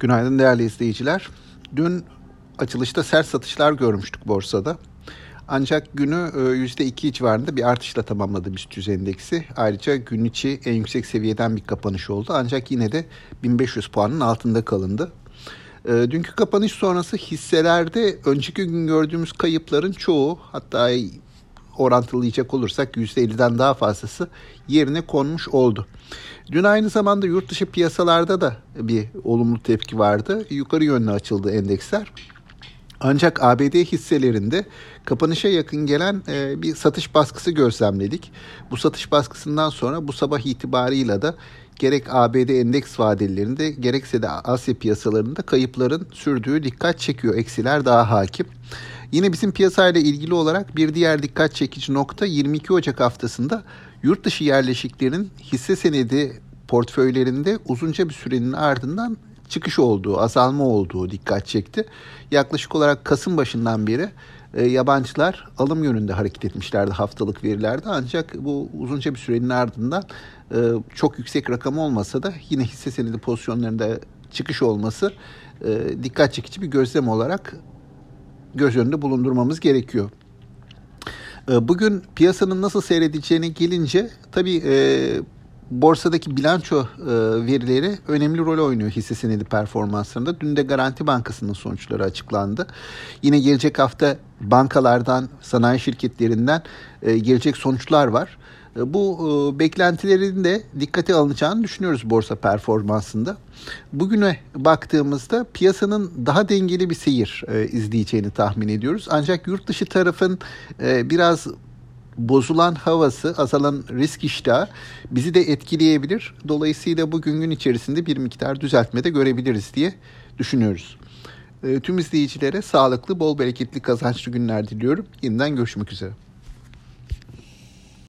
Günaydın değerli izleyiciler. Dün açılışta sert satışlar görmüştük borsada. Ancak günü %2 e, civarında bir artışla tamamladı BIST 100 endeksi. Ayrıca gün içi en yüksek seviyeden bir kapanış oldu. Ancak yine de 1500 puanın altında kalındı. E, dünkü kapanış sonrası hisselerde önceki gün gördüğümüz kayıpların çoğu hatta orantılayacak olursak %50'den daha fazlası yerine konmuş oldu. Dün aynı zamanda yurt dışı piyasalarda da bir olumlu tepki vardı. Yukarı yönlü açıldı endeksler. Ancak ABD hisselerinde kapanışa yakın gelen e, bir satış baskısı gözlemledik. Bu satış baskısından sonra bu sabah itibarıyla da gerek ABD endeks vadelerinde gerekse de Asya piyasalarında kayıpların sürdüğü dikkat çekiyor. Eksiler daha hakim. Yine bizim piyasayla ilgili olarak bir diğer dikkat çekici nokta 22 Ocak haftasında yurt dışı yerleşiklerin hisse senedi portföylerinde uzunca bir sürenin ardından çıkış olduğu, azalma olduğu dikkat çekti. Yaklaşık olarak Kasım başından beri e, yabancılar alım yönünde hareket etmişlerdi haftalık verilerde. Ancak bu uzunca bir sürenin ardından e, çok yüksek rakam olmasa da yine hisse senedi pozisyonlarında çıkış olması e, dikkat çekici bir gözlem olarak göz önünde bulundurmamız gerekiyor. E, bugün piyasanın nasıl seyredeceğine gelince tabii e, borsadaki bilanço e, verileri önemli rol oynuyor hisse senedi performanslarında. Dün de Garanti Bankası'nın sonuçları açıklandı. Yine gelecek hafta bankalardan, sanayi şirketlerinden e, gelecek sonuçlar var. E, bu beklentilerin de dikkate alınacağını düşünüyoruz borsa performansında. Bugüne baktığımızda piyasanın daha dengeli bir seyir izleyeceğini tahmin ediyoruz. Ancak yurt dışı tarafın biraz bozulan havası, azalan risk iştahı bizi de etkileyebilir. Dolayısıyla bugün gün içerisinde bir miktar düzeltme de görebiliriz diye düşünüyoruz. E, tüm izleyicilere sağlıklı, bol bereketli, kazançlı günler diliyorum. Yeniden görüşmek üzere.